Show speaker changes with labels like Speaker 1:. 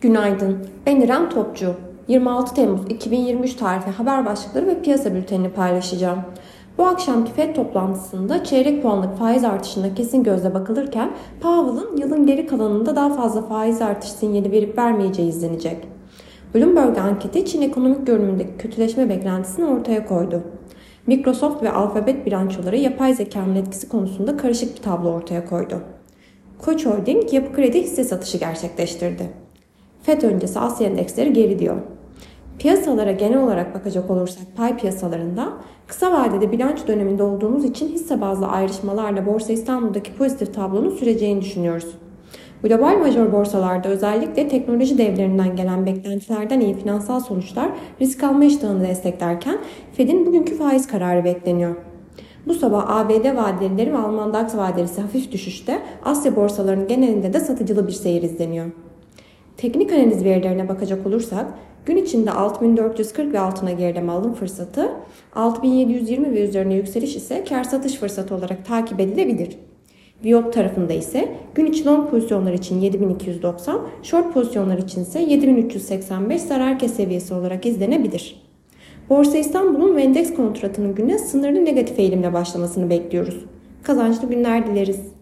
Speaker 1: Günaydın. Ben İrem Topçu. 26 Temmuz 2023 tarihli haber başlıkları ve piyasa bültenini paylaşacağım. Bu akşamki FED toplantısında çeyrek puanlık faiz artışına kesin gözle bakılırken Powell'ın yılın geri kalanında daha fazla faiz artış sinyali verip vermeyeceği izlenecek. Bloomberg anketi Çin ekonomik görünümündeki kötüleşme beklentisini ortaya koydu. Microsoft ve Alphabet bilançoları yapay zekanın etkisi konusunda karışık bir tablo ortaya koydu. Koç Holding yapı kredi hisse satışı gerçekleştirdi. FED öncesi Asya endeksleri geri diyor. Piyasalara genel olarak bakacak olursak pay piyasalarında kısa vadede bilanço döneminde olduğumuz için hisse bazlı ayrışmalarla Borsa İstanbul'daki pozitif tablonun süreceğini düşünüyoruz. Global major borsalarda özellikle teknoloji devlerinden gelen beklentilerden iyi finansal sonuçlar risk alma iştahını desteklerken Fed'in bugünkü faiz kararı bekleniyor. Bu sabah ABD vadelileri ve Alman DAX vadelisi hafif düşüşte, Asya borsalarının genelinde de satıcılı bir seyir izleniyor. Teknik analiz verilerine bakacak olursak gün içinde 6440 ve altına gerileme alım fırsatı, 6720 ve üzerine yükseliş ise kar satış fırsatı olarak takip edilebilir. Viyop tarafında ise gün içi long pozisyonlar için 7290, short pozisyonlar için ise 7385 zarar kes seviyesi olarak izlenebilir. Borsa İstanbul'un ve endeks kontratının güne sınırlı negatif eğilimle başlamasını bekliyoruz. Kazançlı günler dileriz.